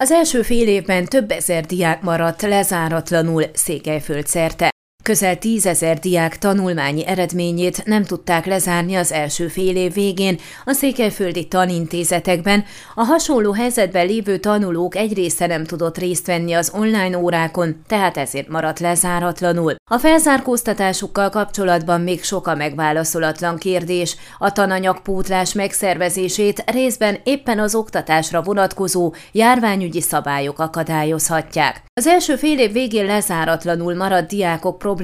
Az első fél évben több ezer diák maradt lezáratlanul Székelyföld szerte. Közel tízezer diák tanulmányi eredményét nem tudták lezárni az első fél év végén a székelyföldi tanintézetekben, a hasonló helyzetben lévő tanulók egy része nem tudott részt venni az online órákon, tehát ezért maradt lezáratlanul. A felzárkóztatásukkal kapcsolatban még sok a megválaszolatlan kérdés, a tananyagpótlás megszervezését részben éppen az oktatásra vonatkozó járványügyi szabályok akadályozhatják. Az első fél év végén lezáratlanul maradt diákok problémája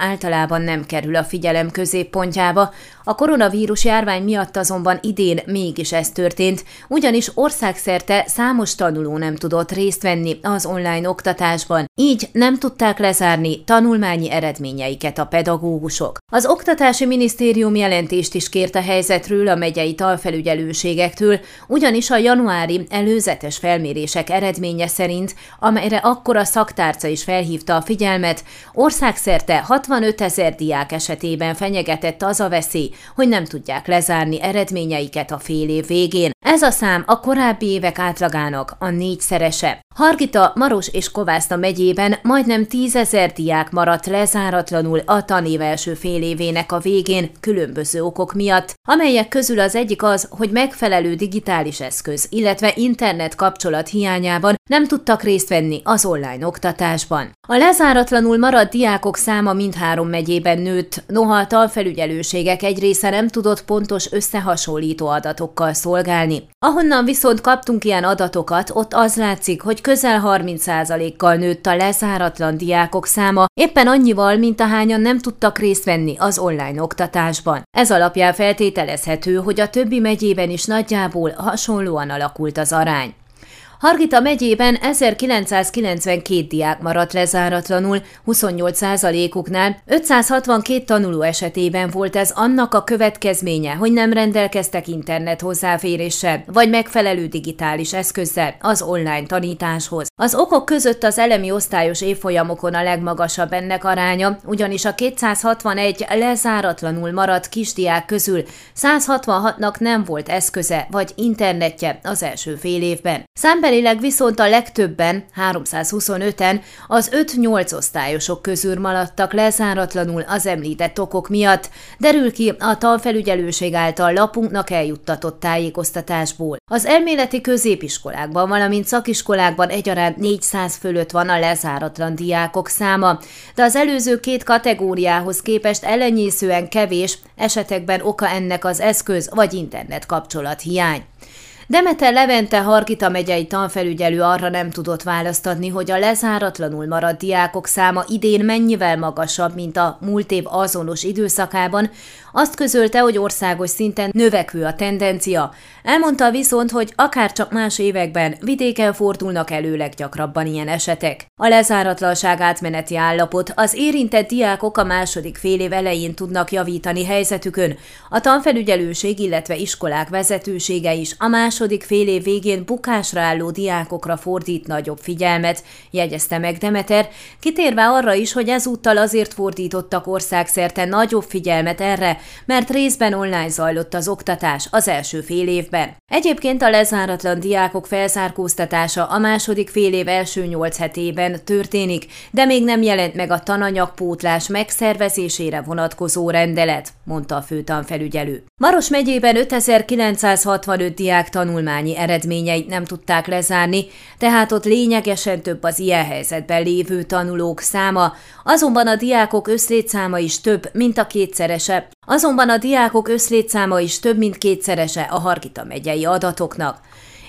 általában nem kerül a figyelem középpontjába, a koronavírus járvány miatt azonban idén mégis ez történt, ugyanis országszerte számos tanuló nem tudott részt venni az online oktatásban, így nem tudták lezárni tanulmányi eredményeiket a pedagógusok. Az Oktatási Minisztérium jelentést is kért a helyzetről a megyei talfelügyelőségektől, ugyanis a januári előzetes felmérések eredménye szerint, amelyre akkor a szaktárca is felhívta a figyelmet, országszerte 65 ezer diák esetében fenyegetett az a veszély, hogy nem tudják lezárni eredményeiket a fél év végén. Ez a szám a korábbi évek átlagának a négyszerese. Hargita, Maros és Kovászna megyében majdnem tízezer diák maradt lezáratlanul a tanév első fél évének a végén különböző okok miatt, amelyek közül az egyik az, hogy megfelelő digitális eszköz, illetve internet kapcsolat hiányában nem tudtak részt venni az online oktatásban. A lezáratlanul maradt diákok száma mindhárom megyében nőtt, noha a talfelügyelőségek egy része nem tudott pontos összehasonlító adatokkal szolgálni. Ahonnan viszont kaptunk ilyen adatokat, ott az látszik, hogy közel 30%-kal nőtt a lezáratlan diákok száma, éppen annyival, mint ahányan nem tudtak részt venni az online oktatásban. Ez alapján feltételezhető, hogy a többi megyében is nagyjából hasonlóan alakult az arány. Hargita megyében 1992 diák maradt lezáratlanul, 28%-uknál, 562 tanuló esetében volt ez annak a következménye, hogy nem rendelkeztek internet hozzáféréssel, vagy megfelelő digitális eszközzel az online tanításhoz. Az okok között az elemi osztályos évfolyamokon a legmagasabb ennek aránya, ugyanis a 261 lezáratlanul maradt kisdiák közül 166-nak nem volt eszköze vagy internetje az első fél évben. Számben Számbelileg viszont a legtöbben, 325-en, az 5-8 osztályosok közül maradtak lezáratlanul az említett okok miatt, derül ki a tanfelügyelőség által lapunknak eljuttatott tájékoztatásból. Az elméleti középiskolákban, valamint szakiskolákban egyaránt 400 fölött van a lezáratlan diákok száma, de az előző két kategóriához képest ellenyészően kevés, esetekben oka ennek az eszköz vagy internet kapcsolat hiány. Demeter Levente Harkita megyei tanfelügyelő arra nem tudott választ adni, hogy a lezáratlanul maradt diákok száma idén mennyivel magasabb, mint a múlt év azonos időszakában, azt közölte, hogy országos szinten növekvő a tendencia. Elmondta viszont, hogy akár csak más években vidéken fordulnak elő leggyakrabban ilyen esetek. A lezáratlanság átmeneti állapot az érintett diákok a második fél év elején tudnak javítani helyzetükön. A tanfelügyelőség, illetve iskolák vezetősége is a második fél év végén bukásra álló diákokra fordít nagyobb figyelmet, jegyezte meg Demeter, kitérve arra is, hogy ezúttal azért fordítottak országszerte nagyobb figyelmet erre, mert részben online zajlott az oktatás az első fél évben. Egyébként a lezáratlan diákok felzárkóztatása a második fél év első nyolc hetében történik, de még nem jelent meg a tananyagpótlás megszervezésére vonatkozó rendelet, mondta a főtanfelügyelő. Maros megyében 5965 diák tanulmányi eredményeit nem tudták lezárni, tehát ott lényegesen több az ilyen helyzetben lévő tanulók száma, azonban a diákok összlétszáma is több, mint a kétszerese, Azonban a diákok összlétszáma is több mint kétszerese a Hargita megyei adatoknak.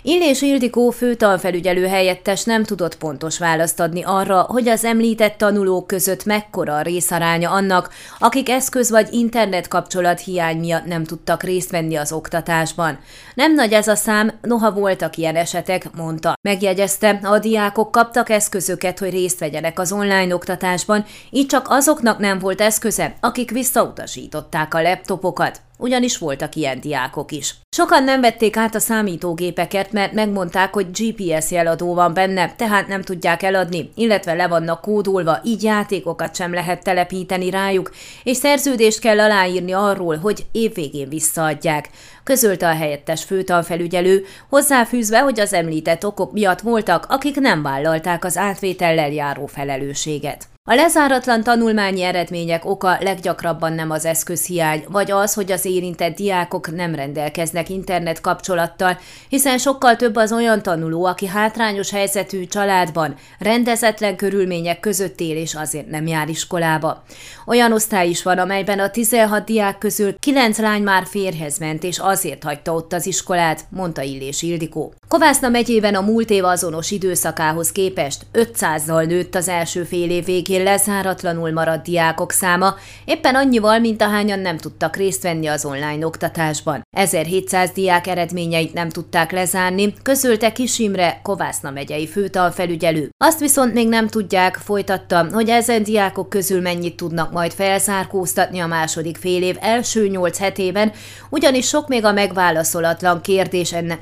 Illés Ildikó főtanfelügyelő helyettes nem tudott pontos választ adni arra, hogy az említett tanulók között mekkora a részaránya annak, akik eszköz vagy internet kapcsolat hiány miatt nem tudtak részt venni az oktatásban. Nem nagy ez a szám, noha voltak ilyen esetek, mondta. Megjegyezte, a diákok kaptak eszközöket, hogy részt vegyenek az online oktatásban, így csak azoknak nem volt eszköze, akik visszautasították a laptopokat. Ugyanis voltak ilyen diákok is. Sokan nem vették át a számítógépeket, mert megmondták, hogy GPS jeladó van benne, tehát nem tudják eladni, illetve le vannak kódolva, így játékokat sem lehet telepíteni rájuk, és szerződést kell aláírni arról, hogy évvégén visszaadják közölte a helyettes főtanfelügyelő, hozzáfűzve, hogy az említett okok miatt voltak, akik nem vállalták az átvétellel járó felelősséget. A lezáratlan tanulmányi eredmények oka leggyakrabban nem az eszközhiány, vagy az, hogy az érintett diákok nem rendelkeznek internet kapcsolattal, hiszen sokkal több az olyan tanuló, aki hátrányos helyzetű családban, rendezetlen körülmények között él és azért nem jár iskolába. Olyan osztály is van, amelyben a 16 diák közül 9 lány már férhez ment, és azért hagyta ott az iskolát, mondta Illés Ildikó. Kovászna megyében a múlt év azonos időszakához képest 500-zal nőtt az első fél év végén lezáratlanul maradt diákok száma, éppen annyival, mint ahányan nem tudtak részt venni az online oktatásban. 1700 diák eredményeit nem tudták lezárni, közölte Kis Imre, Kovászna megyei főtanfelügyelő. Azt viszont még nem tudják, folytatta, hogy ezen diákok közül mennyit tudnak majd felzárkóztatni a második fél év első nyolc hetében, ugyanis sok még a megválaszolatlan kérdés ennek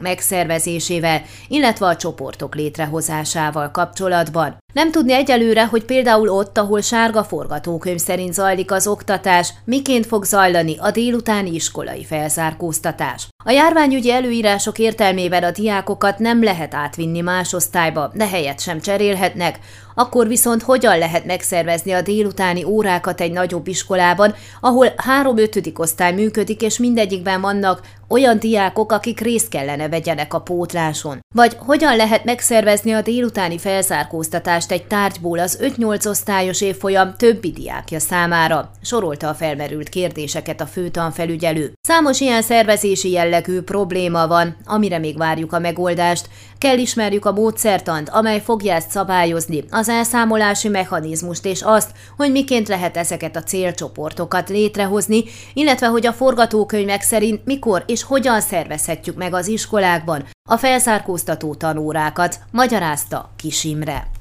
megszervezésével, illetve a csoportok létrehozásával kapcsolatban. Nem tudni egyelőre, hogy például ott, ahol sárga forgatókönyv szerint zajlik az oktatás, miként fog zajlani a délutáni iskolai felzárkóztatás. A járványügyi előírások értelmében a diákokat nem lehet átvinni más osztályba, de helyet sem cserélhetnek, akkor viszont hogyan lehet megszervezni a délutáni órákat egy nagyobb iskolában, ahol három ötödik osztály működik, és mindegyikben vannak olyan diákok, akik részt kellene vegyenek a pótláson? Vagy hogyan lehet megszervezni a délutáni felzárkóztatást egy tárgyból az 5-8 osztályos évfolyam többi diákja számára? Sorolta a felmerült kérdéseket a főtanfelügyelő. Számos ilyen szervezési jellegű probléma van, amire még várjuk a megoldást. Kell ismerjük a módszertant, amely fogja ezt szabályozni, az elszámolási mechanizmust és azt, hogy miként lehet ezeket a célcsoportokat létrehozni, illetve hogy a forgatókönyvek szerint mikor és hogyan szervezhetjük meg az iskolákban a felszárkóztató tanórákat, magyarázta Kis Imre.